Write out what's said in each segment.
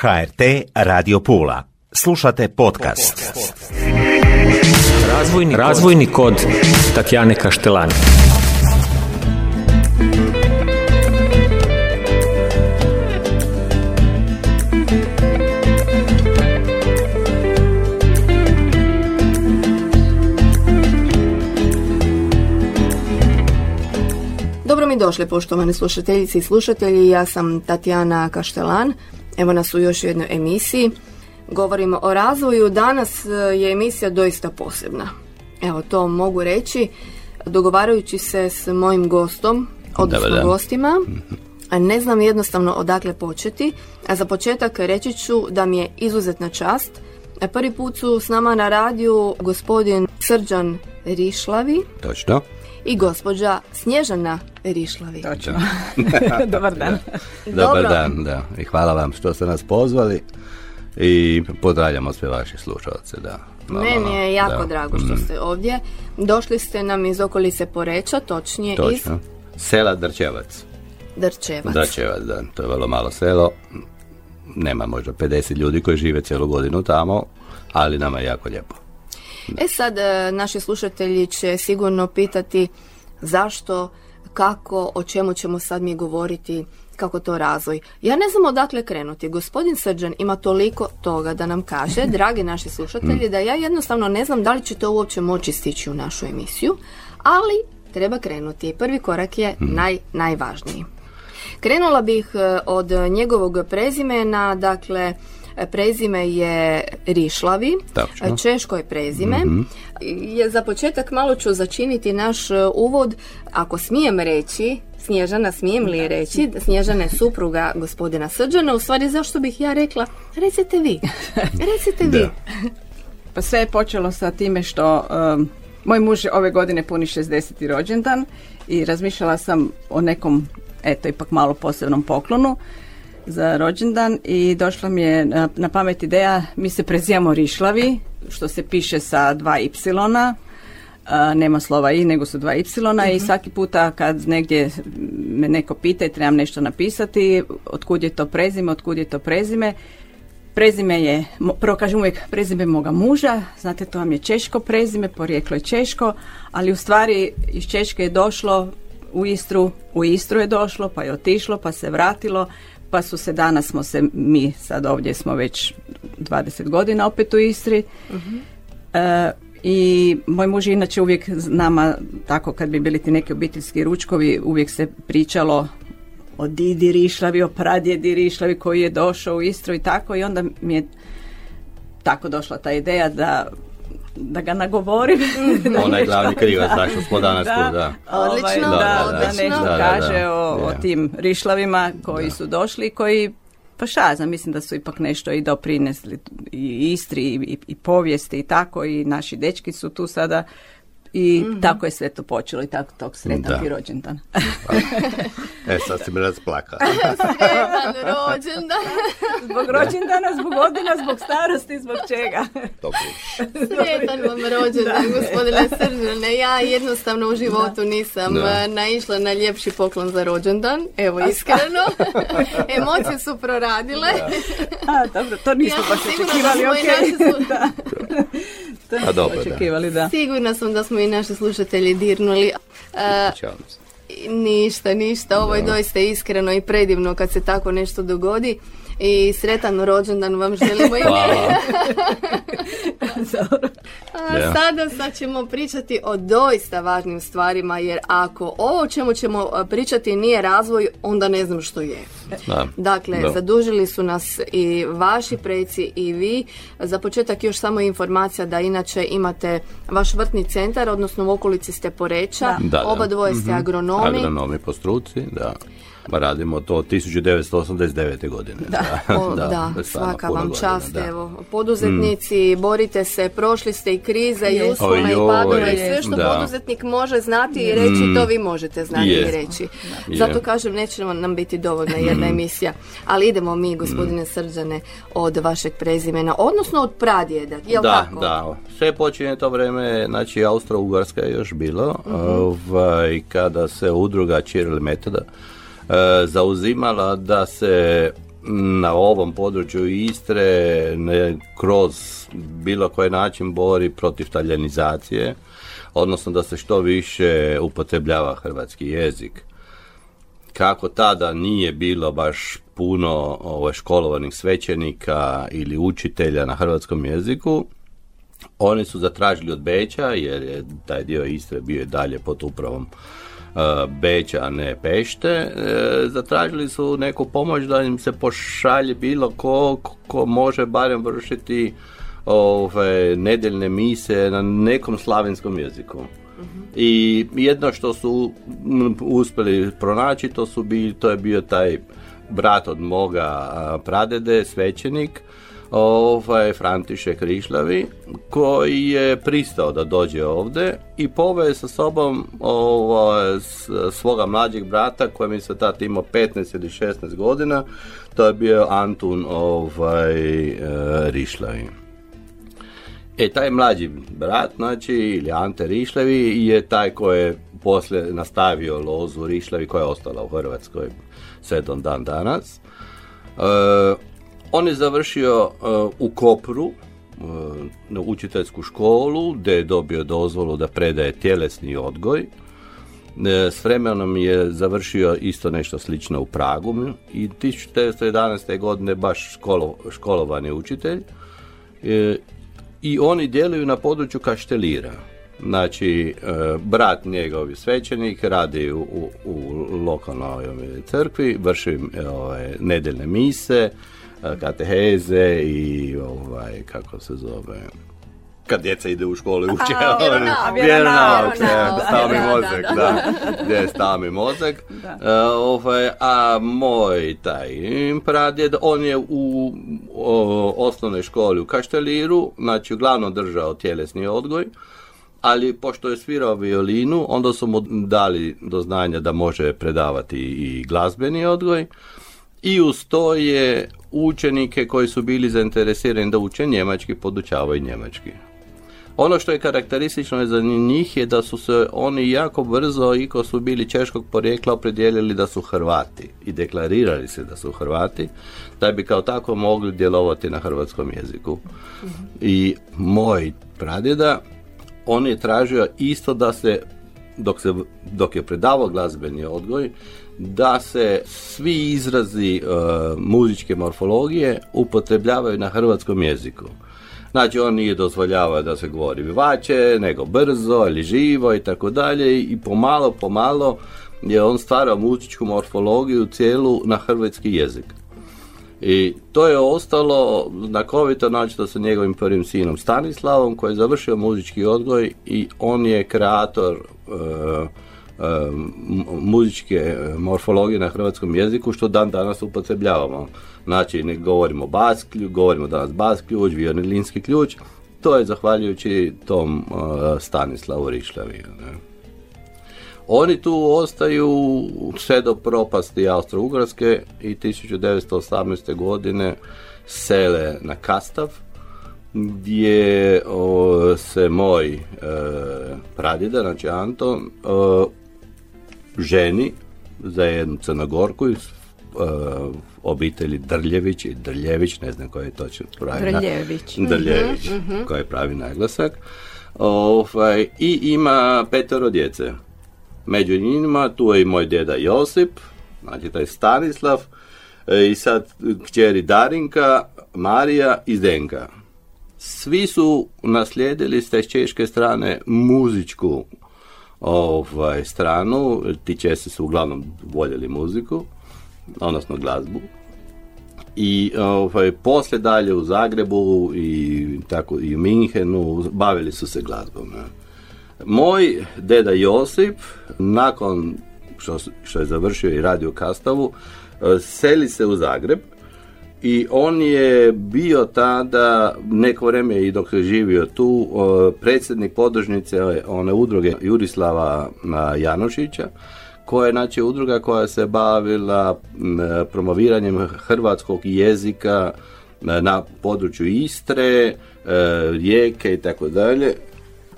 HRT Radio Pula. Slušate podcast. Razvojni, razvojni kod Tatjane Kaštelani. Dobro mi došli, poštovani slušateljice i slušatelji. Ja sam Tatjana Kaštelan. Evo nas u još jednoj emisiji. Govorimo o razvoju. Danas e, je emisija doista posebna. Evo, to mogu reći. Dogovarajući se s mojim gostom, odnosno Dobar dan. gostima, a ne znam jednostavno odakle početi. A za početak reći ću da mi je izuzetna čast. E, Prvi put su s nama na radiju gospodin Srđan Rišlavi Točno. I gospođa Snježana Rišlavi. Točno. Dobar dan. Dobar dan, da. I hvala vam što ste nas pozvali i pozdravljamo sve vaše slušalce, da. Meni je jako Da. drago što Mm, ste ovdje. Došli ste nam iz okolice Poreča, točnije iz Točno. Sela Drčevac. Drčevac. Drčevac, da. To je vrlo malo selo. Nema možda 50 ljudi koji žive cijelu godinu tamo, ali nama je jako lijepo. E sad, e, naši slušatelji će sigurno pitati zašto, kako, o čemu ćemo sad mi govoriti, kako to razvoj. Ja ne znam odakle krenuti. Gospodin Srđan ima toliko toga da nam kaže, dragi naši slušatelji, da ja jednostavno ne znam da li će to uopće moći stići u našu emisiju, ali treba krenuti. Prvi korak je naj, najvažniji. Krenula bih e, od njegovog prezimena, dakle, prezime je Rišlavi, Točno. e, češko je prezime. Je, za početak malo ću začiniti naš e, uvod, ako smijem reći, Snježana, smijem li reći, Snježana je supruga gospodina Srđana, u stvari zašto bih ja rekla, recite vi, recite vi. Da. Pa sve je počelo sa time što um, moj muž je ove godine puni 60. rođendan i razmišljala sam o nekom, eto, ipak malo posebnom poklonu za rođendan i došla mi je na, na pamet ideja, mi se prezivamo Rišlavi, što se piše sa dva y nema slova i, nego su dva y i svaki puta kad negdje me neko pita i trebam nešto napisati, otkud je to prezime, otkud je to prezime, Prezime je, prvo kažem uvijek prezime moga muža, znate to vam je češko prezime, porijeklo je češko, ali u stvari iz Češke je došlo u Istru, u Istru je došlo, pa je otišlo, pa se vratilo, pa su se danas smo se, mi sad ovdje smo već 20 godina opet u Istri. E, I moj muž je inače uvijek nama, tako kad bi bili ti neki obiteljski ručkovi, uvijek se pričalo o Didi Rišlavi, o pradjedi Rišlavi koji je došao u Istru i tako i onda mi je tako došla ta ideja da da ga nagovorim. Onaj glavni krivac, zašto smo danas tu, da. Odlično, ovaj, da, da, da, odlično. nešto Da, da, kaže da. o, Je. tim rišlavima koji Da. su došli i koji pa znam, mislim da su ipak nešto i doprinesli i Istri i, i, i povijesti i tako i naši dečki su tu sada i tako je sve to počelo i tako tog sretan Da. ti rođendan. E, sad si me rasplakala. Sretan rođendan. zbog rođendana, zbog godina, zbog starosti, zbog čega? Dobro. Sretan vam rođendan, gospodine Srđane. Ja jednostavno u životu nisam Da. eh, naišla na ljepši poklon za rođendan. Evo, iskreno. Emocije su proradile. A, dobro, to nismo Ja baš očekivali, smo da. To nismo dobro, da. očekivali, da. Sigurna sam da smo i naši slušatelji dirnuli. Se. ništa, ništa. Ovo je doista iskreno i predivno kad se tako nešto dogodi. I sretan rođendan vam želimo i. A Da. sada sad ćemo pričati o doista važnim stvarima jer ako ovo o čemu ćemo pričati nije razvoj, onda ne znam što je. Da. Dakle, Da. zadužili su nas i vaši preci i vi. Za početak još samo informacija da inače imate vaš vrtni centar, odnosno u okolici ste Poreča. Da. Da, da. Oba dvoje ste agronomi. Agronomi po struci, da. Pa radimo to od 1989. godine. Da, o, da, je stvarno svaka vam godina, čast, da. Mm. evo, poduzetnici, borite se, prošli ste i krize, i uspone, i padove, i sve što da. poduzetnik može znati i reći, to vi možete znati Je. i reći. Zato kažem, neće nam biti dovoljna jedna Mm. emisija, ali idemo mi, gospodine Srđane, od vašeg prezimena, odnosno od pradjeda, jel da, tako? da. Sve počinje to vreme, znači Austro-Ugarska je još bilo, Mhm. ovaj, kada se udruga Čirili metoda zauzimala da se na ovom području Istre ne, kroz bilo koji način bori protiv taljanizacije, odnosno da se što više upotrebljava hrvatski jezik. Kako tada nije bilo baš puno ovaj, školovanih svećenika ili učitelja na hrvatskom jeziku, oni su zatražili od Beća, jer je taj dio Istre bio i dalje pod upravom Beća, a ne Pešte, e, zatražili su neku pomoć da im se pošalje bilo ko, ko može barem vršiti ove, nedeljne mise na nekom slavenskom jeziku. I jedno što su uspjeli pronaći, to, su bi, to je bio taj brat od moga pradede, svećenik, ovaj František Rišlavi koji je pristao da dođe ovdje i poveo sa sobom ovaj, svoga mlađeg brata koji mi se tad imao 15 ili 16 godina to je bio Antun ovaj, e, Rišlavi. E, taj mlađi brat, znači, ili Ante Rišlevi, je taj koji je poslije nastavio lozu Rišlevi koja je ostala u Hrvatskoj sve dan danas. E, on je završio e, u Kopru, e, na učiteljsku školu, gdje je dobio dozvolu da predaje tjelesni odgoj. E, s vremenom je završio isto nešto slično u Pragu i 1911. godine baš školo, školovani učitelj. I oni djeluju na području Kaštelira. Znači, brat njegov svećenik radi u, u, lokalnoj crkvi, vrši ovaj, nedeljne mise, kateheze i ovaj, kako se zove, kad djeca ide u školu i uče vjeronauk, stao mozak, da, gdje je stao mi mozak. ovaj, a moj taj pradjed, on je u osnovnoj školi u Kašteliru, znači uglavnom držao tjelesni odgoj, ali pošto je svirao violinu, onda su mu dali do znanja da može predavati i glazbeni odgoj i uz to je učenike koji su bili zainteresirani da uče njemački podučavaju njemački. Ono što je karakteristično za njih je da su se oni jako brzo, iko su bili češkog porijekla, opredijelili da su Hrvati i deklarirali se da su Hrvati, da bi kao tako mogli djelovati na hrvatskom jeziku. I moj pradjeda, on je tražio isto da se, dok, se, dok je predavao glazbeni odgoj, da se svi izrazi uh, muzičke morfologije upotrebljavaju na hrvatskom jeziku. Znači on nije dozvoljavao da se govori vivače, nego brzo ili živo i tako dalje i pomalo, pomalo je on stvarao muzičku morfologiju cijelu na hrvatski jezik. I to je ostalo znakovito naći sa njegovim prvim sinom Stanislavom koji je završio muzički odgoj i on je kreator uh, muzičke morfologije na hrvatskom jeziku što dan danas upotrebljavamo. Znači ne govorimo basklju, govorimo danas bas ključ, violininski ključ, to je zahvaljujući tom uh, Stanislavu Rišlavi. Oni tu ostaju sve do propasti Austro-Ugarske i 1918. godine sele na Kastav, gdje se moj e, pradjeda, znači Anton, ženi za jednu crnogorku iz uh, obitelji Drljević i Drljević, ne znam koji je točno pravi Drljević. Drljević, uh koji je pravi naglasak. Ovaj, I ima petero djece. Među njima tu je i moj djeda Josip, znači taj Stanislav, e, i sad kćeri Darinka, Marija i Zdenka. Svi su naslijedili s te češke strane muzičku ovaj, stranu, ti česi su uglavnom voljeli muziku, odnosno glazbu. I ovaj, poslije dalje u Zagrebu i tako i u Minhenu bavili su se glazbom. Moj deda Josip, nakon što, što je završio i radio Kastavu, seli se u Zagreb i on je bio tada neko vrijeme i dok je živio tu predsjednik podružnice one udruge Jurislava Janošića koja je znači udruga koja se bavila promoviranjem hrvatskog jezika na području Istre, e, Rijeke i tako dalje.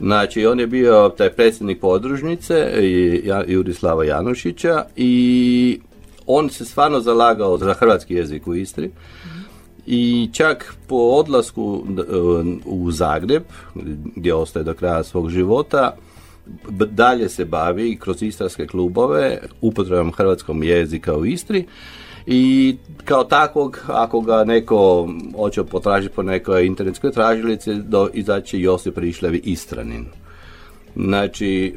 Znači, on je bio taj predsjednik podružnice Jurislava Janošića i on se stvarno zalagao za hrvatski jezik u Istri i čak po odlasku e, u Zagreb, gdje ostaje do kraja svog života, dalje se bavi kroz istarske klubove upotrebom hrvatskog jezika u Istri i kao takvog, ako ga neko hoće potražiti po nekoj internetskoj tražilici, do, izaći Josip Rišljevi Istranin. Znači,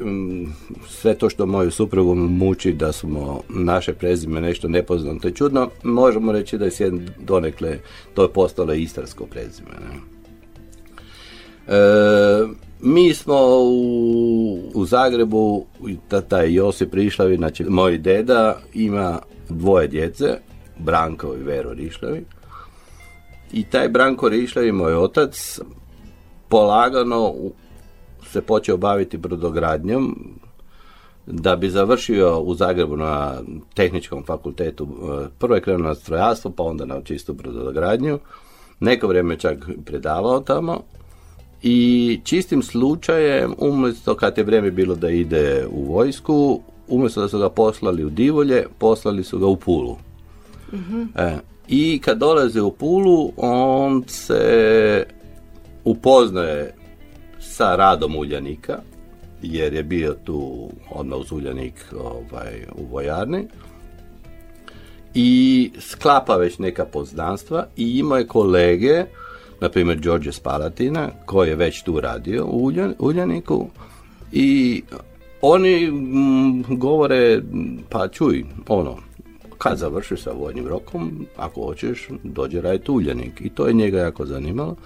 sve to što moju suprugu muči da smo naše prezime nešto nepoznato i čudno, možemo reći da je sjedno donekle to je postalo istarsko prezime. Ne? E, mi smo u, u Zagrebu, taj Josip Rišlavi, znači moj deda ima dvoje djece, Branko i Vero Rišlavi. I taj Branko Rišlavi, moj otac, polagano se počeo baviti brodogradnjom, da bi završio u Zagrebu na tehničkom fakultetu, e, prvo je krenuo na strojarstvo, pa onda na čistu brodogradnju. Neko vrijeme čak predavao tamo i čistim slučajem, umjesto kad je vrijeme bilo da ide u vojsku, umjesto da su ga poslali u Divolje, poslali su ga u Pulu. E, I kad dolaze u Pulu, on se upoznaje sa radom Uljanika, jer je bio tu odmah uz Uljanik ovaj, u vojarni i sklapa već neka poznanstva i ima je kolege, na primjer Đorđe Spalatina, koji je već tu radio u Uljaniku i oni mm, govore, pa čuj, ono, kad završiš sa vojnim rokom, ako hoćeš, dođe raditi Uljanik. I to je njega jako zanimalo.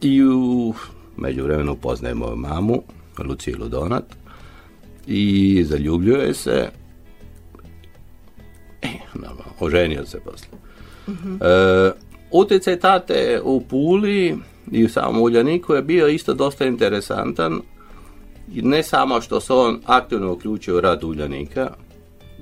I u međuvremenu poznaje moju mamu, Luciju Donat, i zaljubljuje se. E, oženio se poslije. uh utjecaj tate u Puli i u samom Uljaniku je bio isto dosta interesantan. Ne samo što se on aktivno uključio u rad Uljanika,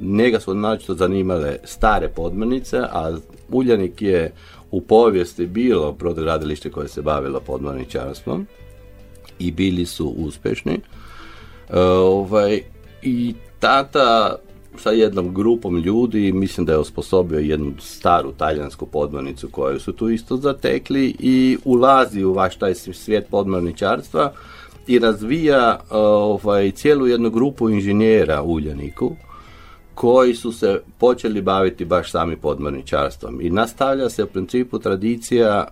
njega su načisto zanimale stare podmornice, a Uljanik je u povijesti bilo brodogradilište koje se bavilo podmorničarstvom i bili su uspješni. E, ovaj, I tata sa jednom grupom ljudi, mislim da je osposobio jednu staru talijansku podmornicu koju su tu isto zatekli i ulazi u vaš taj svijet podmorničarstva i razvija ovaj, cijelu jednu grupu inženjera u Uljaniku koji su se počeli baviti baš sami podmorničarstvom i nastavlja se u principu tradicija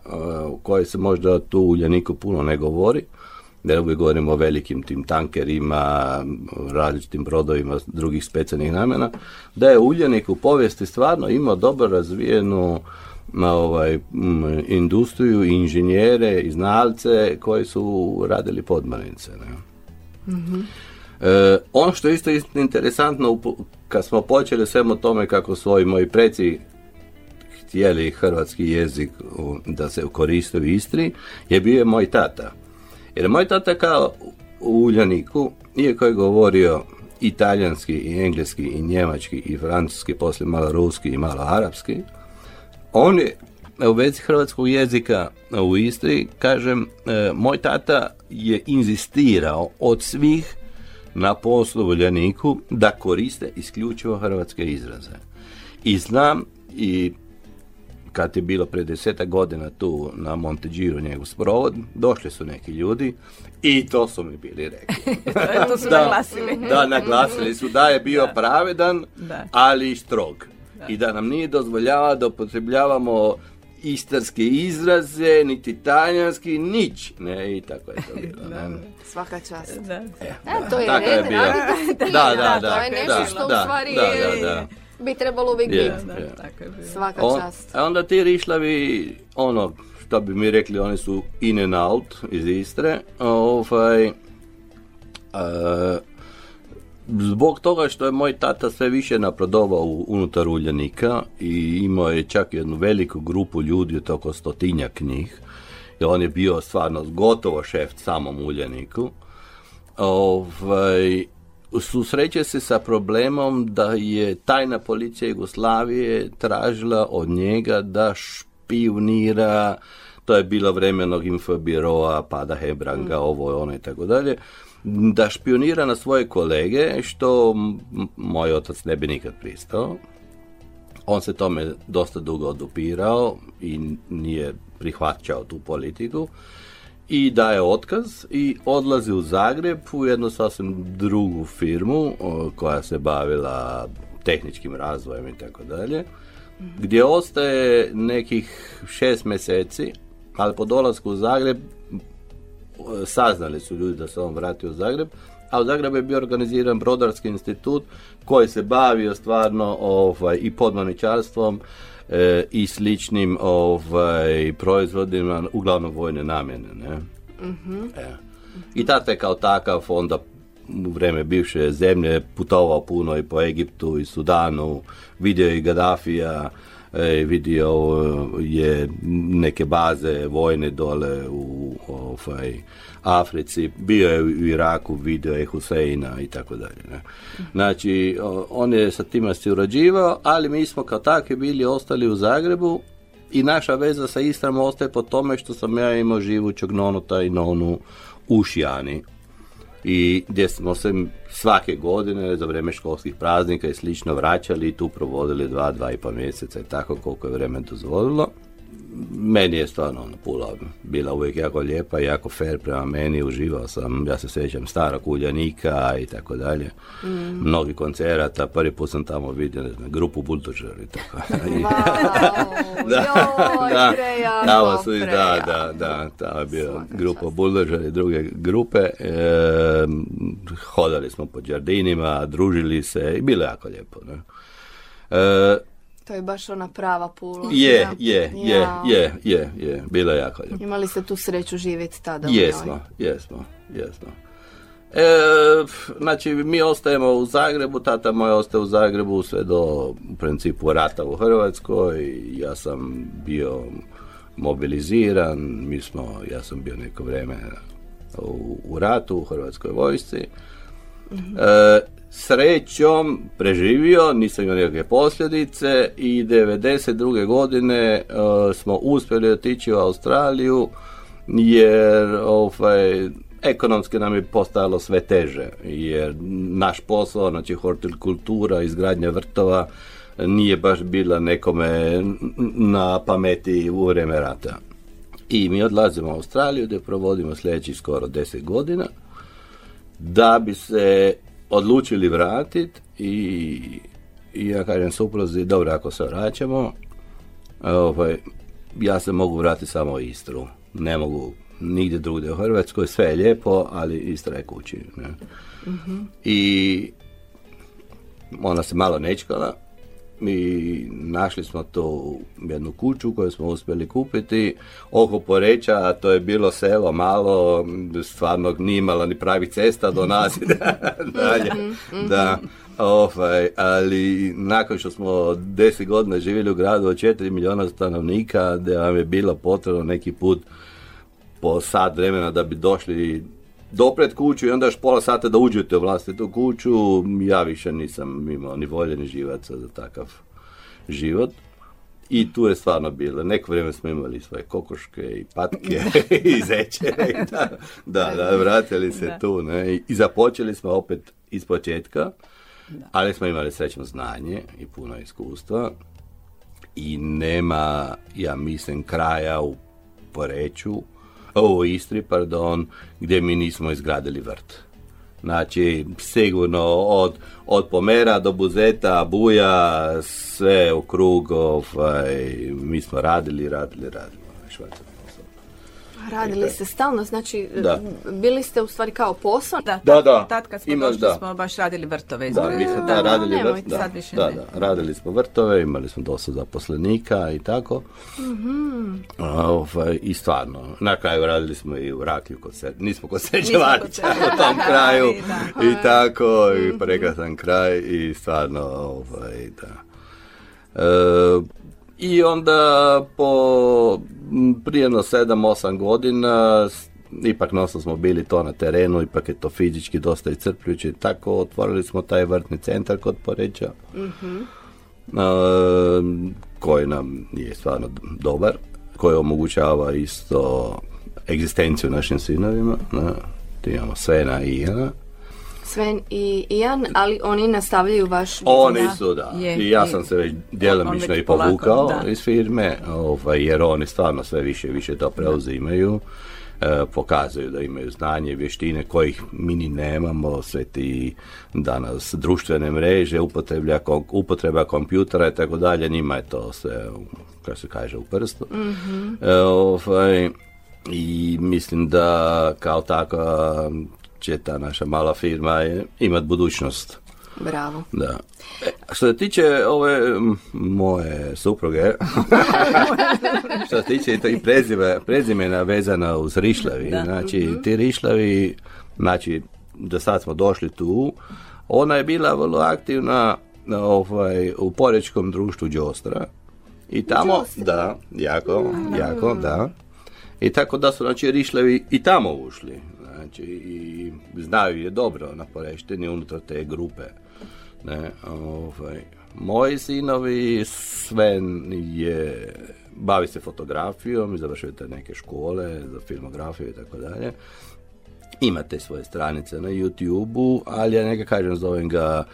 u kojoj se možda tu u puno ne govori, jer uvijek govorimo o velikim tim tankerima, različitim brodovima drugih specijalnih namjena, da je Uljanik u povijesti stvarno imao dobro razvijenu ovaj industriju, inženjere i znalce koji su radili podmornice. Ne? Mm ono što je isto interesantno kad smo počeli svemu tome kako su moji preci htjeli hrvatski jezik da se koristi u Istri, je bio moj tata. Jer moj tata kao u Uljaniku, iako je govorio italijanski i engleski i njemački i francuski, poslije malo ruski i malo arapski, on je u vezi hrvatskog jezika u Istri, kažem, e, moj tata je inzistirao od svih na poslu Uljaniku da koriste isključivo hrvatske izraze. I znam i kad je bilo pred desetak godina tu na Monteđiru njegov sprovod, došli su neki ljudi i to su mi bili rekli. to su da, naglasili. Da, naglasili su da je bio pravedan, ali i strog. I da nam nije dozvoljava da upotrebljavamo istarske izraze, niti talijanski, nić. Ne, i tako je to bilo. Svaka čast. Da. E, to je red, da, da, da, to je nešto što u stvari bi trebalo uvijek biti. Svaka čast. A onda ti rišlavi, ono, što bi mi rekli, oni su in and out iz Istre. Ovaj, zbog toga što je moj tata sve više napredovao unutar Uljanika i imao je čak jednu veliku grupu ljudi, od oko stotinjak njih, i on je bio stvarno gotovo šef samom Uljaniku. Ovaj, susreće se sa problemom da je tajna policija Jugoslavije tražila od njega da špionira, to je bilo vremenog infobiroa, pada Hebranga, mm. ovo, ono i tako dalje, da špionira na svoje kolege, što moj otac ne bi nikad pristao. On se tome dosta dugo odupirao i nije prihvaćao tu politiku i daje otkaz i odlazi u Zagreb u jednu sasvim drugu firmu koja se bavila tehničkim razvojem i tako dalje, gdje ostaje nekih šest mjeseci, ali po dolasku u Zagreb saznali su ljudi da se on vratio u Zagreb, a u Zagrebu je bio organiziran brodarski institut koji se bavio stvarno ovaj, i podmaničarstvom e, i sličnim ovaj, proizvodima, uglavnom vojne namjene. Ne? E. I tata je kao takav onda u vrijeme bivše zemlje putovao puno i po Egiptu i Sudanu, vidio i Gaddafija, vidio je neke baze vojne dole u ovaj, Africi, bio je u Iraku, vidio je Huseina i tako dalje. Znači, on je sa tima surađivao, ali mi smo kao takvi bili ostali u Zagrebu i naša veza sa Istrom ostaje po tome što sam ja imao živućeg nonuta i nonu u Šijani i gdje smo se svake godine za vrijeme školskih praznika i slično vraćali i tu provodili dva, dva i pa mjeseca i tako koliko je vrijeme dozvolilo. Meni je stvarno ono, Pula bila uvijek jako lijepa i jako fair prema meni, uživao sam, ja se sjećam starog Uljanika i tako dalje, mnogi koncerata, prvi put sam tamo vidio ne znam, grupu Bulldozer i tako. I- Wow, joj, da, prejako, tamo su da, da, da, tamo je bio grupa čast. Bulldozer i druge grupe. E, hodali smo po džardinima, družili se i bilo jako lijepo. Ne? E, To je baš ona prava pula. je, je, je, je, je, je, bilo je jako lijepo. Imali ste tu sreću živjeti tada u Jesmo, njoj? jesmo, jesmo. E, znači, mi ostajemo u Zagrebu, tata moj ostaje u Zagrebu sve do u principu rata u Hrvatskoj. Ja sam bio mobiliziran, mi smo, ja sam bio neko vrijeme u, u ratu u Hrvatskoj vojsci. E, srećom preživio, nisam imao nikakve posljedice i 92. godine e, smo uspjeli otići u Australiju jer ovaj, ekonomski nam je postajalo sve teže jer naš posao, znači hortikultura, izgradnja vrtova nije baš bila nekome na pameti u vrijeme rata. I mi odlazimo u Australiju gdje provodimo sljedećih skoro 10 godina da bi se odlučili vratiti i, i ja kažem supruzi, dobro ako se vraćamo, ovaj, ja se mogu vratiti samo u Istru. Ne mogu nigdje drugdje u Hrvatskoj, sve je lijepo, ali Istra je kući. Ne? I ona se malo nečkala i našli smo tu jednu kuću koju smo uspjeli kupiti oko Poreća, a to je bilo selo malo, stvarno nije imala ni pravi cesta do nas dalje. Da, ovaj, ali nakon što smo deset godina živjeli u gradu od 4 milijuna stanovnika, da vam je bilo potrebno neki put po sat vremena da bi došli dopred kuću i onda još pola sata da uđete u vlastitu kuću, ja više nisam imao ni volje ni živaca za takav život. I tu je stvarno bilo. Neko vrijeme smo imali svoje kokoške i patke i zeće. i da, da, da, vratili se Da. tu. Ne? I- I započeli smo opet iz početka, ali smo imali srećno znanje i puno iskustva. I nema, ja mislim, kraja u Poreću, u Istri, pardon, gdje mi nismo izgradili vrt. Znači, sigurno od, od Pomera do Buzeta, Buja, sve u krug, ovaj, mi smo radili, radili, radili. Radili ste stalno, znači Da. bili ste u stvari kao posao. Da, Da, da. tad kad smo Imaš, došli da. smo baš radili vrtove. Da, mi smo da, radili vrt, nemojte, da, da, da, radili smo vrtove, imali smo dosta zaposlenika i tako. A, ovaj, I stvarno, na kraju radili smo i u Raklju kod se, nismo kod Sređevača. u tom kraju Da. i tako, i prekrasan kraj i stvarno, ovaj, da. E, I onda po m, prije jedno 7-8 godina ipak nosto smo bili to na terenu, ipak je to fizički dosta iscrpljujuće. Tako otvorili smo taj vrtni centar kod Poreća, e, koji nam je stvarno dobar, koji omogućava isto egzistenciju našim sinovima. Ne? Imamo Svena i Ivana. Sven i Ian, ali oni nastavljaju vaš Oni Da, su, da. je, I ja i- sam se već on djelomično i povukao da. iz firme, ovaj, jer oni stvarno sve više i više to preuzimaju. E, pokazuju da imaju znanje i vještine kojih mi ni nemamo, sve ti danas društvene mreže, upotreblja, kom- upotreba kompjutera i tako dalje, njima je to sve, kako se kaže, u prstu. E, ovaj, I mislim da kao takva će ta naša mala firma imat budućnost. Bravo. Da. Što se tiče ove moje supruge, što se tiče i prezime, prezimena vezana uz rišlavi, znači ti rišlavi, znači do sad smo došli tu, ona je bila vrlo aktivna ovaj, u porečkom društvu Đostra i tamo, da, jako, jako, da. I tako da su znači rišlevi i tamo ušli. Znači i znaju je dobro na Poreštini unutar te grupe. Ne, ovaj, moji sinovi, Sven je, bavi se fotografijom i te neke škole za filmografiju i tako dalje. Ima te svoje stranice na YouTube-u, ali ja neka kažem zovem ga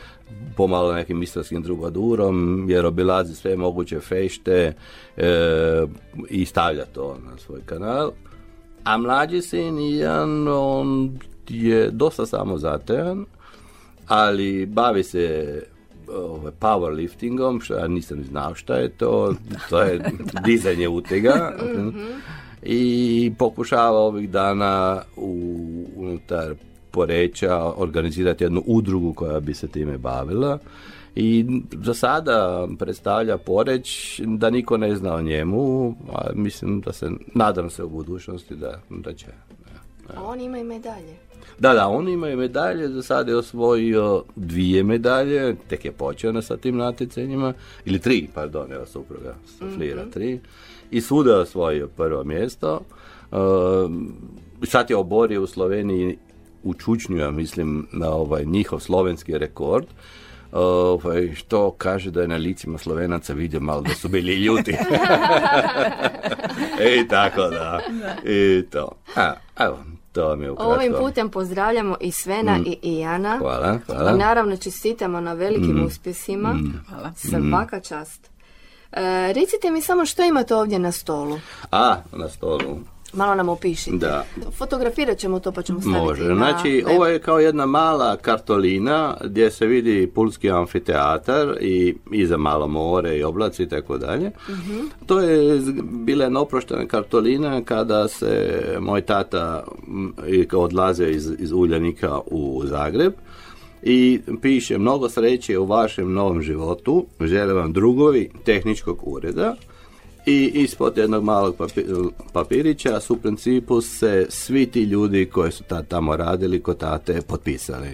pomalo nekim istarskim trubadurom, jer obilazi sve moguće fešte e, i stavlja to na svoj kanal. A mlađi sin Ian, on je dosta samozatajan, ali bavi se ovaj, powerliftingom, što ja nisam ni znao šta je to, to je dizanje utega. I pokušava ovih dana u, unutar Poreća organizirati jednu udrugu koja bi se time bavila. I za sada predstavlja Poreć da niko ne zna o njemu, a mislim da se, nadam se u budućnosti da, da će. A oni imaju medalje. Da, da, on imaju medalje, za sada je osvojio dvije medalje, tek je počeo na sa tim natjecanjima, ili tri, pardon, evo supruga suflira tri, i svuda je osvojio prvo mjesto. Um, sad je oborio u Sloveniji u Čučnju, ja mislim, na ovaj njihov slovenski rekord, ovaj, što kaže da je na licima Slovenaca vidio malo da su bili ljuti. I tako da. I to. A, evo, to vam je ukratko. Ovim putem pozdravljamo i Svena i Ijana. Hvala, I hvala. naravno čestitamo na velikim Mm. uspjesima. Hvala. Svaka čast. E, recite mi samo što imate ovdje na stolu. A, na stolu. Malo nam opišite. Da. Fotografirat ćemo to pa ćemo staviti Može. na Znači, ovo je kao jedna mala kartolina gdje se vidi Pulski amfiteatar i iza malo more i oblaci i tako dalje. To je bila jedna oproštena kartolina kada se moj tata odlazio iz, iz Uljanika u Zagreb i piše mnogo sreće u vašem novom životu, želim vam drugovi tehničkog ureda i ispod jednog malog papi- papirića su u principu se svi ti ljudi koji su ta, tamo radili kod tate potpisali.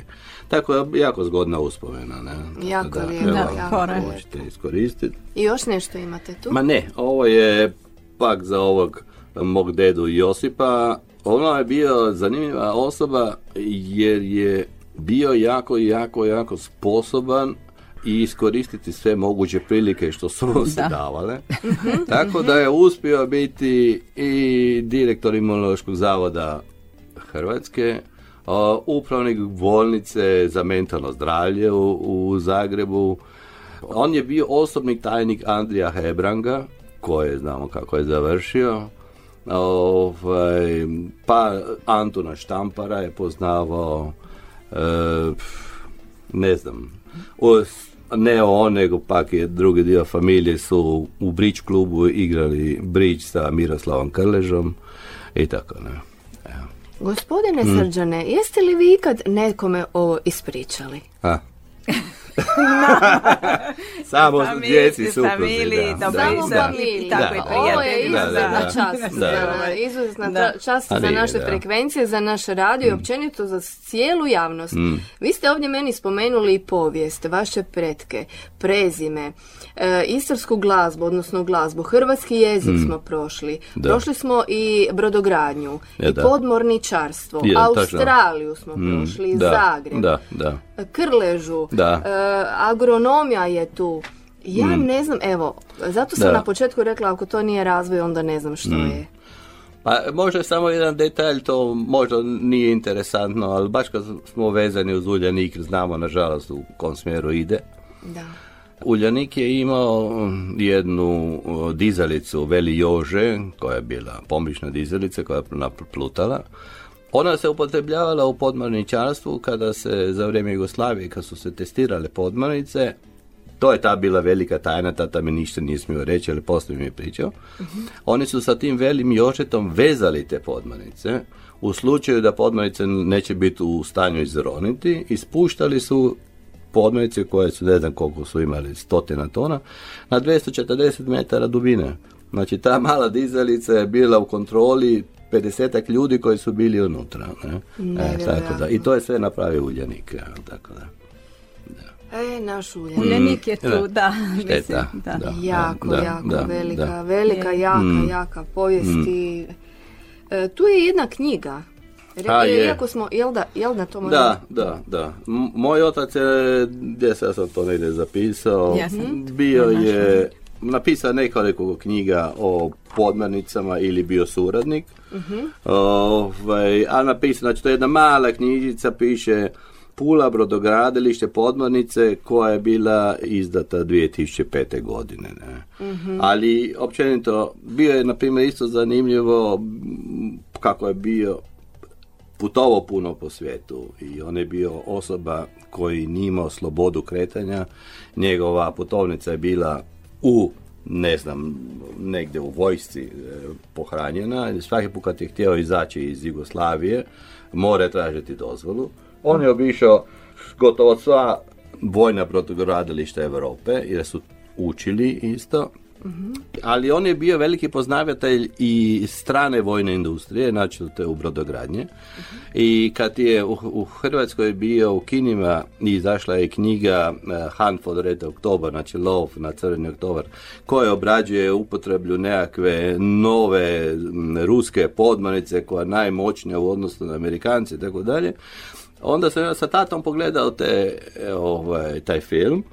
Tako je jako zgodna uspomena. Ne? Jako lijepo, Da, fora je. možete iskoristiti. I još nešto imate tu? Ma ne, ovo je pak za ovog mog dedu Josipa. Ono je bio zanimljiva osoba jer je bio jako, jako, jako sposoban i iskoristiti sve moguće prilike što su mu se Da. davale. Tako da je uspio biti i direktor Imunološkog zavoda Hrvatske, upravnik bolnice za mentalno zdravlje u, u Zagrebu. On je bio osobni tajnik Andrija Hebranga, koje znamo kako je završio. Ovaj, pa Antuna Štampara je poznavao, e, ne znam, o, ne on, nego pak je drugi dio familije su u bridge klubu igrali bridge sa Miroslavom Krležom i tako ne. Evo. Gospodine Mm. Srđane, jeste li vi ikad nekome ovo ispričali? A. Samo djeci supruzi, familiji, da, Samo i da. familiji. tako i Da. Ovo je prijatelji. Izuzetna čast. Da, Da, da. Izuzetna čast za naše da. frekvencije, za naš radio i općenito za cijelu javnost. Mm. Vi ste ovdje meni spomenuli i povijest, vaše pretke, prezime, e, istarsku glazbu, odnosno glazbu, hrvatski jezik smo prošli, Mm. Da. prošli smo i brodogradnju, Je, i podmorničarstvo. Australiju smo Mm, prošli, da, Zagreb, Da, da. Krležu, Da. e, agronomija je tu. Ja ne znam, evo, zato sam Da. na početku rekla ako to nije razvoj, onda ne znam što je. Pa možda samo jedan detalj, to možda nije interesantno, ali baš kad smo vezani uz Uljanik, znamo nažalost u kom smjeru ide. Da. Uljanik je imao mm, jednu dizalicu Veli Jože, koja je bila pomična dizalica koja je naplutala. Ona se upotrebljavala u podmorničarstvu kada se za vrijeme Jugoslavije, kad su se testirale podmornice, to je ta bila velika tajna, tata mi ništa nije smio reći, ali poslije mi je pričao. Oni su sa tim velim jošetom vezali te podmornice. U slučaju da podmornice neće biti u stanju izroniti, ispuštali su podmornice koje su, ne znam koliko su imali, stotina tona, na 240 metara dubine. Znači ta mala dizalica je bila u kontroli 50 ljudi koji su bili unutra. Ne? E, tako da. I to je sve napravio Uljanik. ja, Tako da. E, naš uljanik. Uljanik je tu, Da. da. Šteta, mislim, da. da. Jako, da, jako da, velika, da. velika, Je. jaka, Mm. jaka povijest i e, tu je jedna knjiga. Re- A, je. Iako smo, jel da, jel da to možemo- Da, da, da. Moj otac je, gdje sam, ja sam to negdje zapisao, Ja sam bio je, napisao nekoliko knjiga o podmornicama ili bio suradnik. Ovaj, a napisao, znači to je jedna mala knjižica, piše Pula brodogradilište podmornice koja je bila izdata 2005. godine. Ne? Ali općenito bio je na primjer isto zanimljivo kako je bio putovao puno po svijetu i on je bio osoba koji nije imao slobodu kretanja. Njegova putovnica je bila u ne znam, negdje u vojsci e, pohranjena svaki put kad je htio izaći iz Jugoslavije mora tražiti dozvolu. On je obišao gotovo sva vojna brodogradilišta Europe jer su učili isto ali on je bio veliki poznavatelj i strane vojne industrije, znači te u brodogradnje. I kad je u, u Hrvatskoj bio u kinima i izašla je knjiga Hunt for the Red October, znači lov na crveni oktobar, koja obrađuje upotreblju nekakve nove ruske podmanice koja je najmoćnija u odnosu na Amerikance i tako dalje. Onda sam ja sa tatom pogledao te, e, ovaj, taj film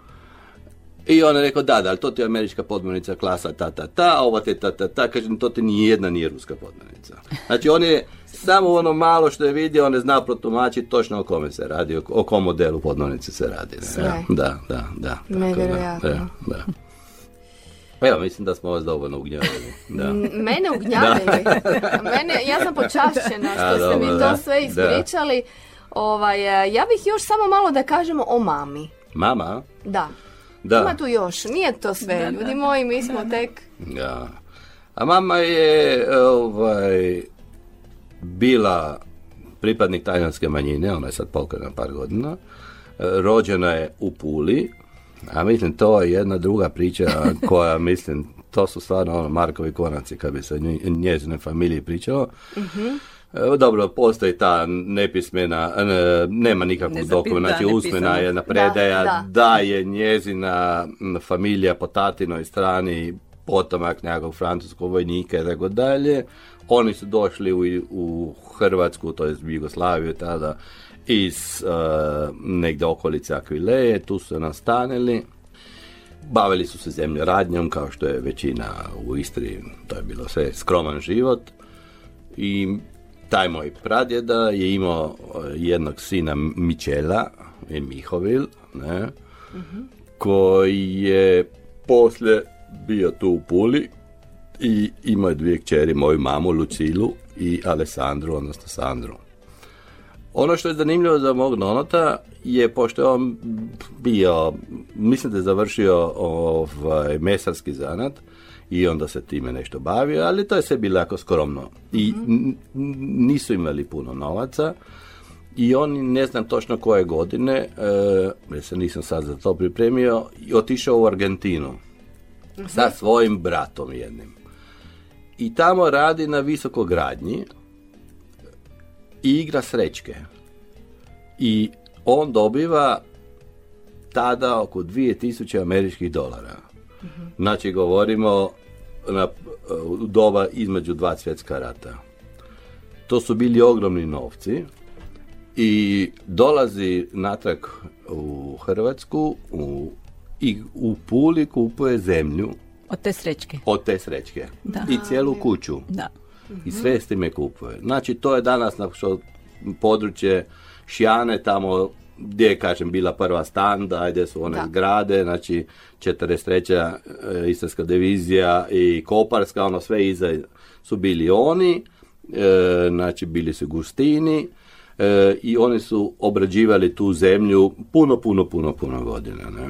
i on je rekao, da, da, ali to ti je američka podmornica klasa ta, ta, ta, a ova te ta, ta, ta, kažem, to ti ni jedna nije ruska podmornica. Znači, on je samo ono malo što je vidio, on je znao protumačiti točno o kome se radi, o, o kom modelu podmornice se radi. ne? Sve. Da, da, da. tako da. Da, da. Evo, mislim da smo vas dovoljno ugnjavili. Da. Mene ugnjavili. Mene, ja sam počašćena što A, ste mi dobro, to da. sve ispričali. Ovaj, e, ja bih još samo malo da kažemo o mami. Mama? Da. Da. Ima tu još, nije to sve, ljudi moji, mi smo tek... Ja. A mama je ovaj, bila pripadnik talijanske manjine, ona je sad pokojna par godina. Rođena je u Puli, a mislim to je jedna druga priča koja mislim, to su stvarno ono Markovi konaci kad bi se nje- njezine familiji pričalo. E, Dobro, postoji ta nepismena, e, nema nikakvog dokumenta, znači usmena jedna predaja Da, da. da je njezina familija po tatinoj strani potomak nekakvog francuskog vojnika i tako dalje. Oni su došli u, u Hrvatsku, to je Jugoslaviju tada, iz uh, negdje okolice Akvileje, tu su se nastanili. Bavili su se zemljoradnjom, kao što je većina u Istri, to je bilo sve skroman život. I taj moj pradjeda je imao e, jednog sina Mičela, Mihovil, ne, koji je poslije bio tu u Puli i imao je dvije kćeri, moju mamu Lucilu i Alessandru, odnosno Sandru. Ono što je zanimljivo za mog nonota je, pošto je on bio, mislim da je završio ovaj, mesarski zanat i onda se time nešto bavio, ali to je sve bilo jako skromno. I n- nisu imali puno novaca i on, ne znam točno koje godine, e, jer se nisam sad za to pripremio, i otišao u Argentinu sa svojim bratom jednim. I tamo radi na visokogradnji i igra srećke. I on dobiva tada oko 2000 američkih dolara. Znači govorimo na, doba između dva svjetska rata. To su bili ogromni novci i dolazi natrag u Hrvatsku u, i u Puli kupuje zemlju Od te srećke. od te srećke Da. i cijelu kuću. Da. I sve s time kupuje. Znači, to je danas na područje Šijane, tamo gdje je, kažem, bila prva standa, gdje su one Da. zgrade, znači 43. e, Istarska divizija i Koparska, ono sve iza su bili oni, e, znači bili su Gustini e, i oni su obrađivali tu zemlju puno, puno, puno, puno godina. Ne?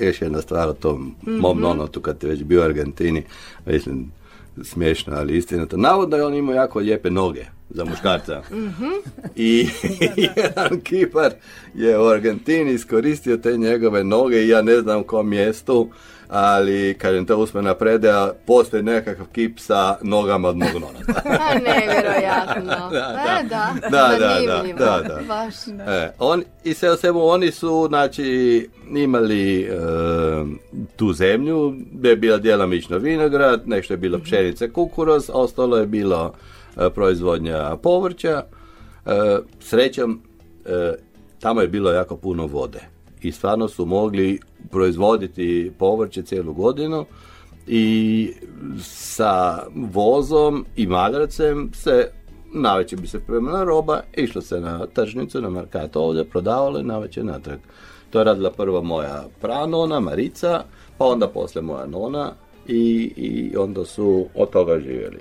E, još jedna stvar o tom mom nonotu kad je već bio u Argentini, mislim, smiješno, ali istinito. Navodno je on imao jako lijepe noge za muškarca. I jedan kipar je u Argentini iskoristio te njegove noge i ja ne znam u kom mjestu, ali kažem to usmena predaja, postoji nekakav kip sa nogama od mog nonota. A, nevjerojatno. Da, E, da. da, Da, da, da, da. Baš. E, on, I sve o svemu oni su znači, imali e, tu zemlju, gdje je bila djelomično vinograd, nešto je bilo pšenice kukuruz, a ostalo je bilo proizvodnja povrća. E, srećom, e, tamo je bilo jako puno vode i stvarno su mogli proizvoditi povrće cijelu godinu i sa vozom i magarcem se navečer bi se premala roba, išlo se na tržnicu, na markat ovdje, prodavalo i navečer natrag. To je radila prvo moja pranona, Marica, pa onda poslije moja nona i, i onda su od toga živjeli.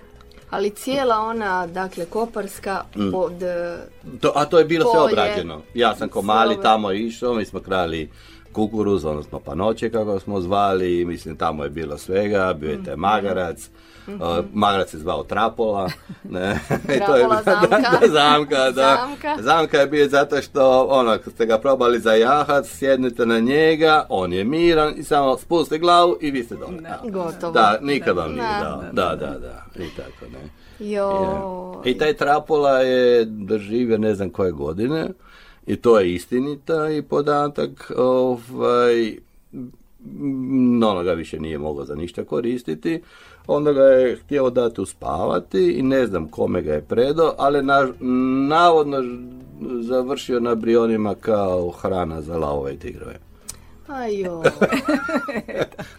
Ali cijela ona, dakle, koparska Mm. pod... e, To, a to je bilo sve Polje. obrađeno. Ja sam ko Sve mali tamo išao, mi smo krali kukuruz, odnosno panoće kako smo zvali, mislim tamo je bilo svega, bio je taj Mhm. magarac, uh, magarac se zvao Trapola, ne, i to je da, zamka. da, zamka, da. Zamka. Zamka je bio zato što, ono, kad ste ga probali za jahac, sjednite na njega, on je miran i samo spusti glavu i vi ste dole. Da. Gotovo. Da, nikad vam nije Da. dao. Da, da, da, i tako, ne. Jo. I taj Trapola je doživio ne znam koje godine i to je istinita i podatak ovaj, m, ono ga više nije mogao za ništa koristiti onda ga je htio dati uspavati i ne znam kome ga je predao, ali na, navodno završio na brionima kao hrana za lavove i tigrove. Ajo.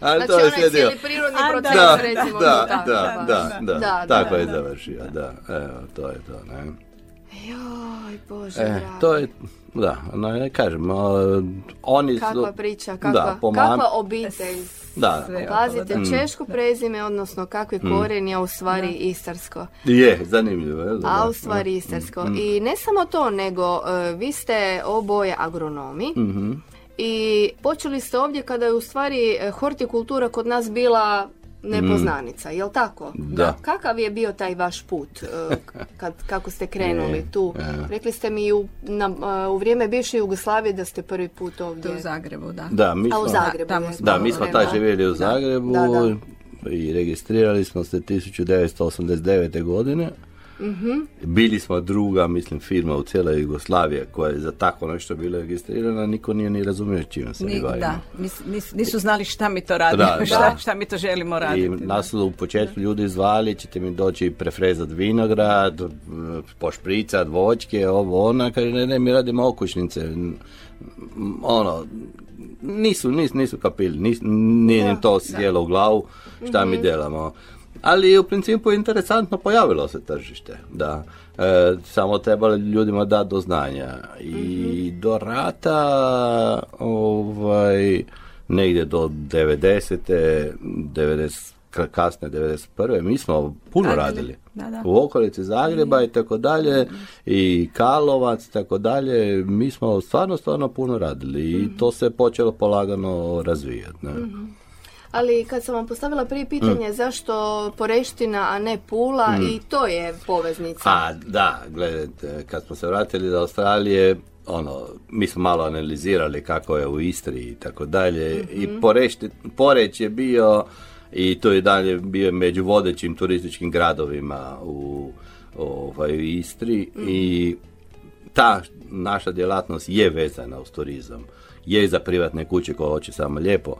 Ali Znači to je onaj cijeli prirodni A, proces, Da, recimo. da, tako, da, da, da, Da, tako da, je da. završio, da, evo, to je to, ne. Joj, Bože, E, to je, da, no, ne kažem, a, oni su... Kakva priča, kakva, da, po mam- kakva obitelj. Da, Sve Pazite, Mm. češko prezime, odnosno kakvi korijen je u stvari istarsko. je, zanimljivo, je, da, A da. u stvari istarsko. I ne samo to, nego e, vi ste oboje agronomi. Mhm. I počeli ste ovdje kada je u stvari e, hortikultura kod nas bila nepoznanica, jel tako? Da. Kakav je bio taj vaš put e, kad, kako ste krenuli tu? je. Rekli ste mi u, na, e, u vrijeme bivše Jugoslavije da ste prvi put ovdje. je u Zagrebu, da. Da, mi A u smo, Zagrebu tamo je smo- da, mi smo tad živjeli u Zagrebu Da, da. i registrirali smo se 1989. godine. Mhm. Bili smo druga, mislim, firma u cijeloj Jugoslaviji koja je za tako nešto bila registrirana, niko nije ni razumio čime se mi Ni, bavimo. da, nis- nis- nisu znali šta mi to radimo, Da, šta, da. šta mi to želimo I raditi. nas su u početku ljudi zvali, ćete mi doći prefrezat vinograd, pošpricat voćke, ovo, ona, kaže, ne, ne, mi radimo okućnice. Ono, nisu, nisu, nisu kapili, nis, nije im to sjelo u glavu šta mi delamo. Ali u principu je interesantno pojavilo se tržište, da. E, samo trebali ljudima dati do znanja. I do rata, ovaj, negdje do 90. 90 ka- kasne 91. mi smo puno Radili, radili. da, da. U okolici Zagreba i tako dalje i Karlovac i tako dalje. Mi smo stvarno, stvarno puno radili i to se počelo polagano razvijati. Ne? Ali kad sam vam postavila prije pitanje zašto Poreština, a ne Pula, i to je poveznica. A, da, gledajte, kad smo se vratili do Australije, ono, mi smo malo analizirali kako je u Istri i tako dalje i Porešti, Poreć je bio i to je dalje bio među vodećim turističkim gradovima u, ovaj, u Istri i ta naša djelatnost je vezana uz turizam. Je za privatne kuće koje hoće samo lijepo,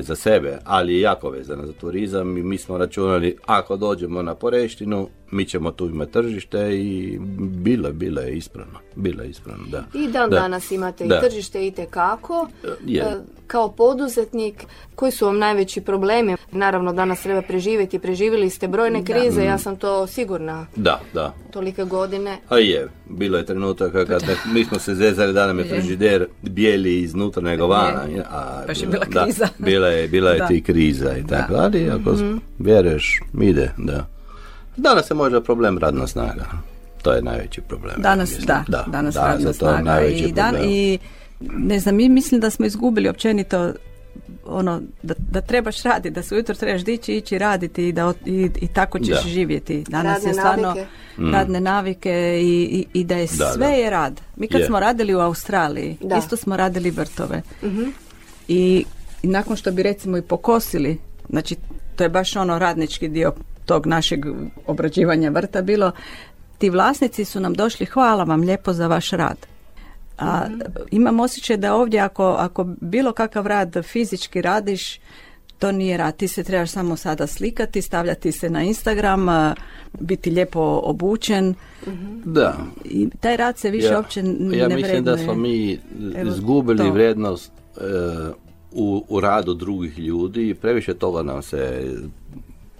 za sebe, ali je jako vezana za turizam i mi smo računali ako dođemo na Poreštinu, mi ćemo tu imati tržište i bilo, je- bilo je ispravno. Bilo je ispravno, da. I dan Da. danas imate Da. i tržište i tekako. Je. Kao poduzetnik, koji su vam najveći problemi? Naravno, danas treba preživjeti. Preživjeli ste brojne krize, ja sam to sigurna. Da, da. Tolike godine. A je, bilo je trenutaka kad mi smo se zezali da nam je frižider bijeli iznutra nego vana. A, Baš je bila da, kriza. bila je, bila je Da. ti kriza i tako, ali ako Mhm. vjeruješ, ide, da. Danas je možda problem radna snaga. To je najveći problem. ja Danas, mislim. da, danas je radna to snaga najveći i, dan, problem. i ne znam, mi mislim da smo izgubili općenito ono, da, da trebaš raditi, da se ujutro trebaš dići, ići raditi i, da, i, i tako ćeš Da. živjeti. Danas Radne je stvarno navike. radne navike i, i, i da je Da, sve da. je rad. Mi kad Je. smo radili u Australiji, Da. isto smo radili vrtove. I, I nakon što bi recimo i pokosili, znači to je baš ono radnički dio tog našeg obrađivanja vrta bilo, ti vlasnici su nam došli, hvala vam lijepo za vaš rad. A imam osjećaj da ovdje ako, ako bilo kakav rad fizički radiš, to nije rad. Ti se trebaš samo sada slikati, stavljati se na Instagram, biti lijepo obučen. Da, I taj rad se više ja, uopće n- ja ne mislim da smo mi izgubili to. vrijednost e, u, u radu drugih ljudi i previše toga nam se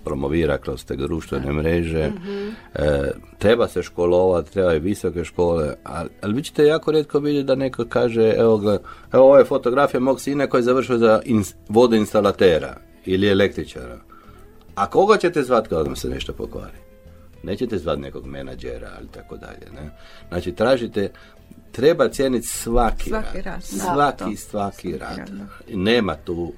promovira kroz te društvene mreže. Mhm. E, treba se školovati, treba i visoke škole, ali, ali vi ćete jako rijetko vidjeti da neko kaže, evo, gle, evo ovo je fotografija mog sina koji je završio za ins, vodoinstalatera ili električara. A koga ćete zvati kada vam se nešto pokvari? Nećete zvati nekog menadžera ili tako dalje. Ne? Znači, tražite, treba cijeniti svaki, Svaki rad. rad, da. Svaki, svaki rad. rad. Nema tu,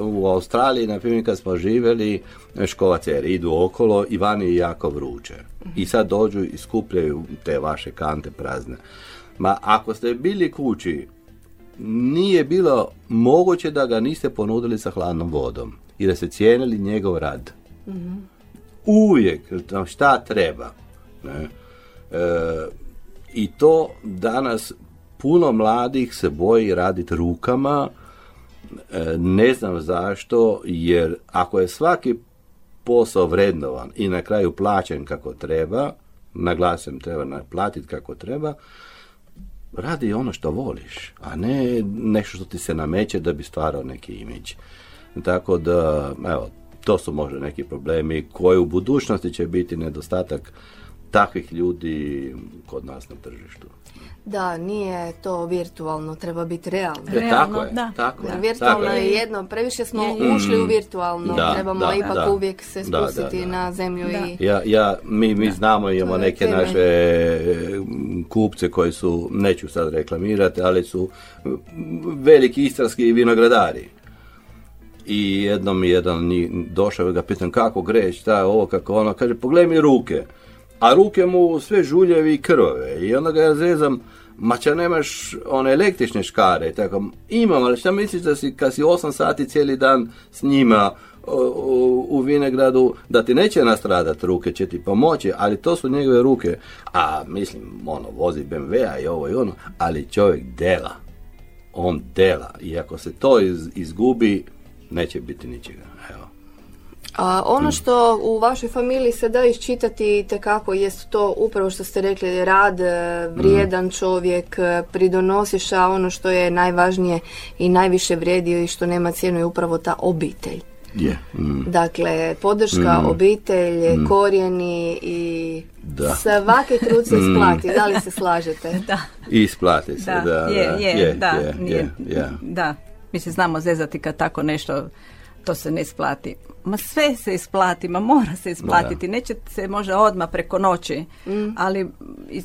u Australiji, na primjer, kad smo živjeli, školaceri idu okolo i vani je jako vruće. I sad dođu i skupljaju te vaše kante prazne. Ma ako ste bili kući, nije bilo moguće da ga niste ponudili sa hladnom vodom i da ste cijenili njegov rad. Uvijek, tam šta treba. Ne? E, I to danas puno mladih se boji raditi rukama, e, ne znam zašto, jer ako je svaki posao vrednovan i na kraju plaćen kako treba, naglasim treba naplatiti kako treba, radi ono što voliš, a ne nešto što ti se nameće da bi stvarao neki imidž. Tako da, evo, to su možda neki problemi koji u budućnosti će biti nedostatak takvih ljudi kod nas na tržištu. Da, nije to virtualno, treba biti realno. E, Realno, tako je, da. tako je. virtualno tako je jedno, previše smo Je, ušli u virtualno, Da, trebamo da, ipak da. uvijek se Da, da, spustiti da. na zemlju Da. i... Ja, ja, mi, mi znamo, imamo neke naše kupce koji su, neću sad reklamirati, ali su veliki istarski vinogradari. I jednom mi jedan došao i ga pitam kako greš, šta je ovo, kako ono, kaže pogledaj mi ruke. A ruke mu sve žuljevi i krvave. I onda ga ja zezam, ma nemaš one električne škare. Tako, imam, ali šta misliš da si, kad si 8 sati cijeli dan s njima o, o, u Vinegradu, da ti neće nastradat ruke, će ti pomoći, ali to su njegove ruke. A mislim, ono, vozi BMW-a i ovo i ono, ali čovjek dela. On dela. I ako se to iz, izgubi, neće biti ničega. Evo. A ono što u vašoj familiji se da iščitati tekako jest to upravo što ste rekli, rad, e, vrijedan čovjek, e, pridonosiš, a ono što je najvažnije i najviše vrijedi i što nema cijenu je upravo ta obitelj. Je. Mm. Dakle, podrška, obitelj, korijeni i Da. svaki trud se isplati. Da li se slažete? Da. I isplati se, Da, da, je, da, je, da, je, nije- je, je. da. Mi se znamo zezati kad tako nešto, to se ne isplati. Ma sve se isplati, ma mora se isplatiti. Neće se možda odmah preko noći, ali i,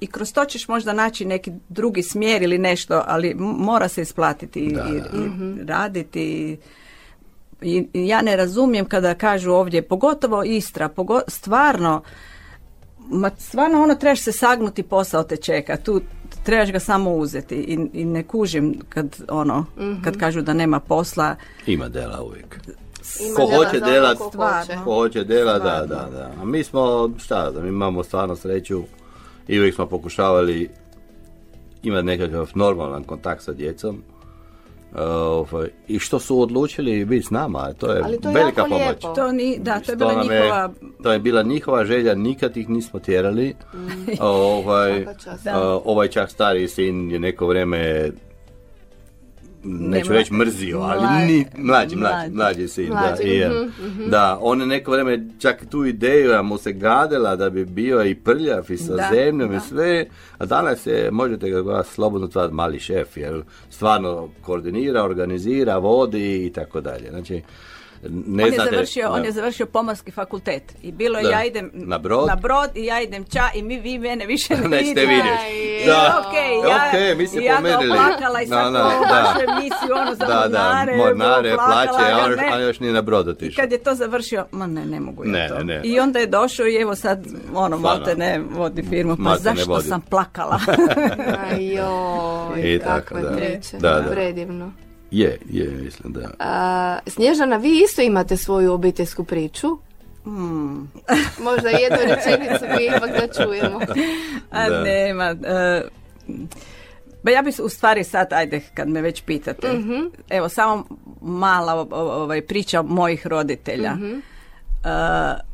i kroz to ćeš možda naći neki drugi smjer ili nešto, ali mora se isplatiti i, Da, i- da. i raditi i i i ja ne razumijem kada kažu ovdje, pogotovo Istra, pogo- stvarno, ma stvarno ono trebaš se sagnuti, posao te čeka, tu trebaš ga samo uzeti i, i ne kužim kad ono, kad kažu da nema posla. Ima dela uvijek. Ima Ko dela hoće za delat, ono ko hoće. Ko hoće dela, da, da, da. A mi smo, šta znam, imamo stvarno sreću i uvijek smo pokušavali imati nekakav normalan kontakt sa djecom Ovaj, I što su odlučili biti s nama, to je Ali to je velika jako pomoć. lijepo. To ni, da, to je bila nam je- njihova... to je bila njihova želja, nikad ih nismo tjerali. ovaj, Svaka čast. a, ovaj čak stariji sin je neko vrijeme neću Ne, reći mrzio, ali ni, mlađi, mlađi, mlađi. sin. Da, i, mhm, da, on je neko vrijeme čak tu ideju mu se gadela da bi bio i prljav i sa Da, zemljom da. i sve, a danas je, možete ga gledati slobodno zvati mali šef, jer stvarno koordinira, organizira, vodi i tako dalje. Znači, ne on, je znate- završio, on da. je završio pomorski fakultet i bilo je Da. ja idem Na brod. na brod i ja idem ča i mi vi mene više ne vidite. vidjeti. Da. Ok, ja, Ok, mi se i ja ga pomerili. oplakala i Da, sad da, da, da. vašu emisiju ono za Da, da, mornare, mornare, oplakala plaće, a još, ne. a još nije na brod I otišao. kad je to završio, ma ne, ne mogu ja Ne, to. ne, ne. I onda je došao i evo sad, ono, malte ne vodi firmu, pa ne zašto vodi. sam plakala? Ajoj, I tako, da. Da, da. Predivno. Je, je, mislim da. A, Snježana, vi isto imate svoju obiteljsku priču. Hmm. Možda jednu rečenicu mi ipak da čujemo. A Da. nema. e, Ba ja bi u stvari sad, ajde, kad me već pitate, evo samo mala ovaj, priča mojih roditelja. E,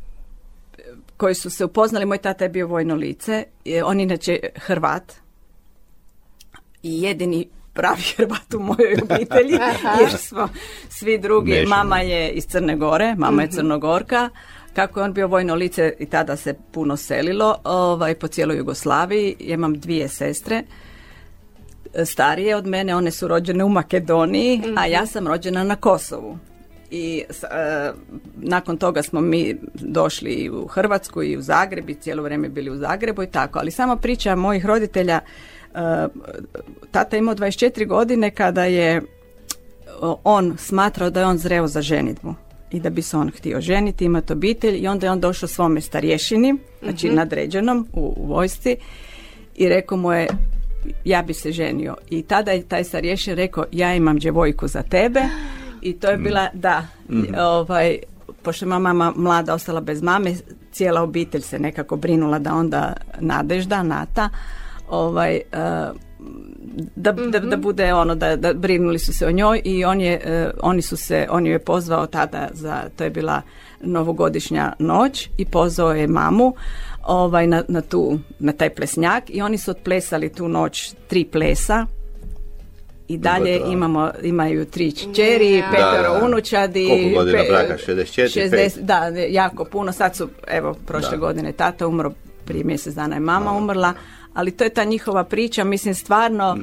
koji su se upoznali, moj tata je bio vojno lice, je, on inače Hrvat i jedini pravi Hrvat u mojoj obitelji, jer smo svi drugi, mama je iz Crne Gore, mama je Crnogorka, kako je on bio vojno lice i tada se puno selilo ovaj, po cijeloj Jugoslaviji, ja imam dvije sestre, starije od mene, one su rođene u Makedoniji, a ja sam rođena na Kosovu. I e, nakon toga smo mi došli i u Hrvatsku i u Zagreb i cijelo vrijeme bili u Zagrebu i tako. Ali sama priča mojih roditelja, tata je imao 24 godine kada je o, on smatrao da je on zreo za ženitbu i da bi se on htio ženiti, imati obitelj i onda je on došao svome starješini, znači nadređenom u, u vojsci i rekao mu je ja bi se ženio. I tada je taj starješin rekao ja imam djevojku za tebe. I to je bila, da, ovaj, pošto je mama mlada ostala bez mame, cijela obitelj se nekako brinula da onda nadežda, nata, ovaj, da, da, da bude ono, da, da brinuli su se o njoj i on je, eh, oni su se, on ju je pozvao tada za, to je bila novogodišnja noć i pozvao je mamu ovaj, na, na, tu, na taj plesnjak i oni su otplesali tu noć tri plesa i dalje imamo, imaju tri čeri, petero Da, da. unučadi. Koliko godina pe- braka? 64, 60, da, jako puno. Sad su, evo, prošle Da. godine tata umro, prije mjesec dana je mama umrla, ali to je ta njihova priča, mislim stvarno,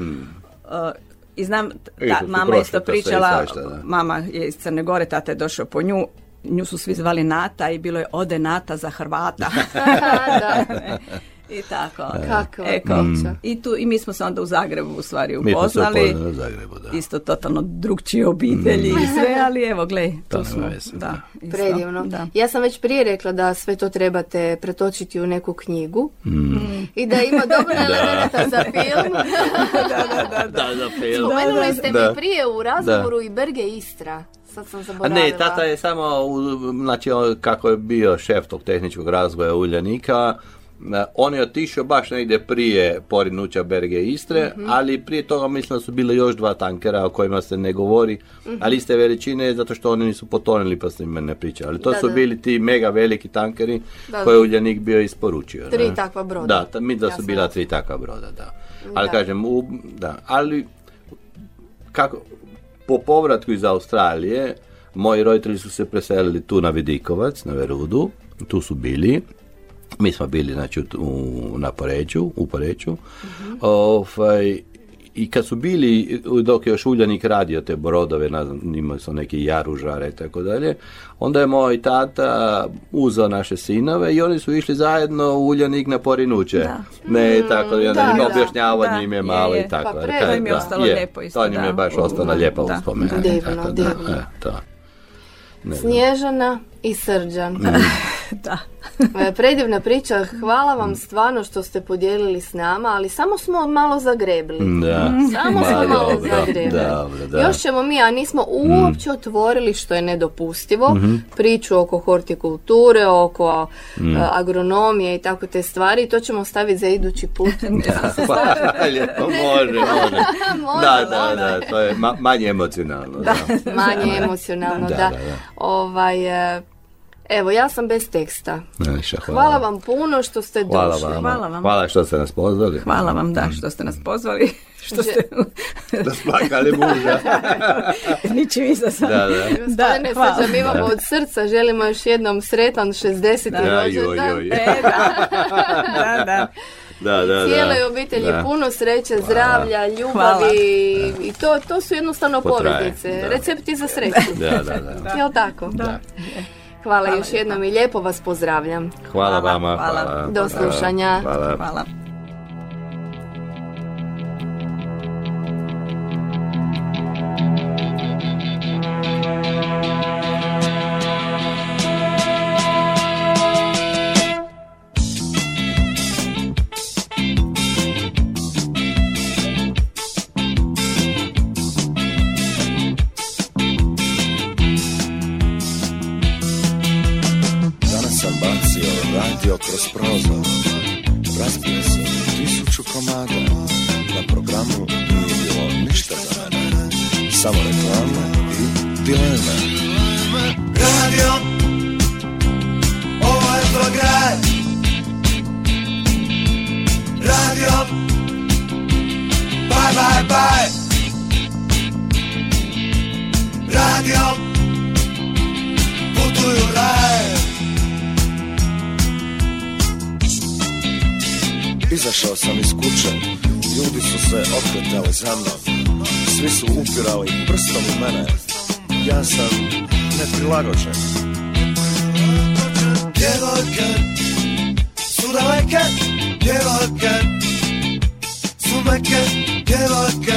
uh, i znam, ta, mama isto pričala, svašta, da. mama je iz Crne Gore, tata je došao po nju, nju su svi zvali Nata i bilo je ode Nata za Hrvata. da, I tako. kakva Eko. priča. I, tu, I mi smo se onda u Zagrebu u stvari Mi smo se upoznali. upoznali u Zagrebu, da. Isto totalno drugčije obitelji i sve, ali evo, glej, To tu smo. veze, Da, da. isto, Predivno. Da. Ja sam već prije rekla da sve to trebate pretočiti u neku knjigu Mm. i da ima dobro elemenata za film. Da, da, film. Spomenuli ste Da. mi prije u razgovoru i Berge Istra. Sad sam A zaboravila. ne, tata je samo, znači kako je bio šef tog tehničkog razvoja Uljanika, on je otišao baš negdje prije porinuća Berge Istre, ali prije toga mislim da su bile još dva tankera o kojima se ne govori, ali iste veličine zato što oni nisu potonili pa se njima ne priča. Ali to Da, su da. bili ti mega veliki tankeri Da. koje je Uljanik bio isporučio. Tri ne? takva broda. Da, ta, mi da su bila tri takva broda, da. Ali Da. kažem, u, da, ali kako, po povratku iz Australije, moji roditelji su se preselili tu na Vidikovac, na Verudu, tu su bili, mi smo bili znači, u, u- na Poreću, u Poreću, ovaj, i kad su bili, dok je još Uljanik radio te brodove, imali su neki jaružare i tako dalje, onda je moj tata uzeo naše sinove i oni su išli zajedno u Uljanik na Porinuće. Da. Ne, tako, i onda da, im da, objašnjavao da, njim je je, malo je. i tako. Pa Jer predivno kaj, im je da, ostalo lijepo isto, To njim je da. baš ostala lijepa Da. uspomena. Divno, tako da, divno. e. Ne. Snježana i Srđan. da. E, Predivna priča, hvala vam stvarno što ste podijelili s nama, ali samo smo malo zagrebli. Da. Samo Ma, smo malo dobro, zagrebli. dobro, da. Mm. Još ćemo mi, a nismo uopće otvorili što je nedopustivo, Mhm. priču oko hortikulture, oko Mm. e, agronomije i tako te stvari, to ćemo staviti za idući put. Hvala lijepo, može, može. Može, Da, da, može. da, to je ma- manje emocionalno. Da. Manje emocionalno, da. Da, da, da. Ovaj, e, evo, ja sam bez teksta. Najviše Hvala vam puno što ste Hvala došli. vam. Hvala vam. Hvala što ste nas pozvali. Hvala vam da što ste nas pozvali, što ste Da splakali muža. ničim izazvani. Da, da. Gospodine Da, hvala. Mi vam od srca želimo još jednom sretan 60. Da, joj, rođendan. joj. E, da. da, da. Da, da, da. Cijeloj obitelji Da. puno sreće, zdravlja, ljubavi i to, to su jednostavno Potraje, poveznice, da. recepti za sreću. Da, da, da. Jel tako? Da. Hvala, još jednom i lijepo vas pozdravljam. Hvala Hvala, vama. hvala. Hvala. Do slušanja. Hvala. Radio kroz prozor. Razbio se tisuću komada. Na programu nije bilo ništa za mene. Samo reklame i dileme. Radio, ovo je tvoj grad Radio, bye bye bye Izašao sam iz kuće. Ljudi su se okretali za mnom. Svi su upirali prstom u mene. Ja sam neprilagođen. Djevojke su daleke, djevojke su meke, djevojke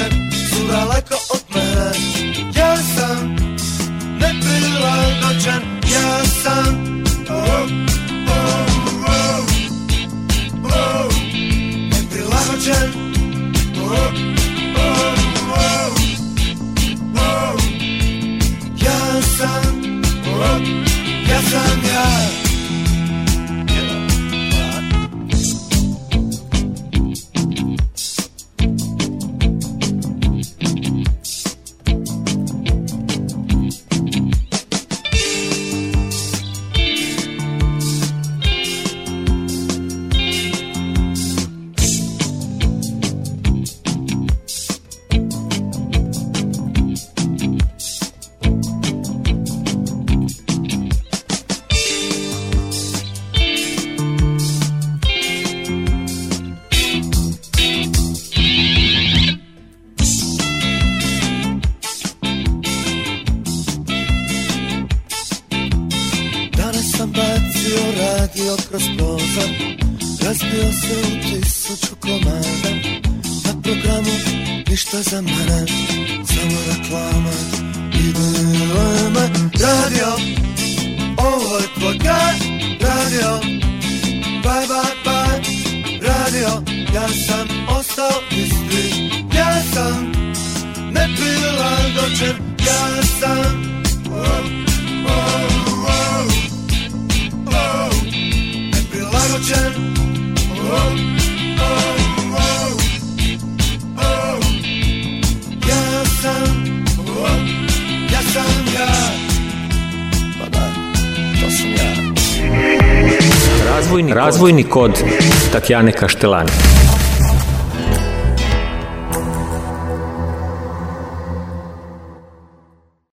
kod Tatjane Kaštelani.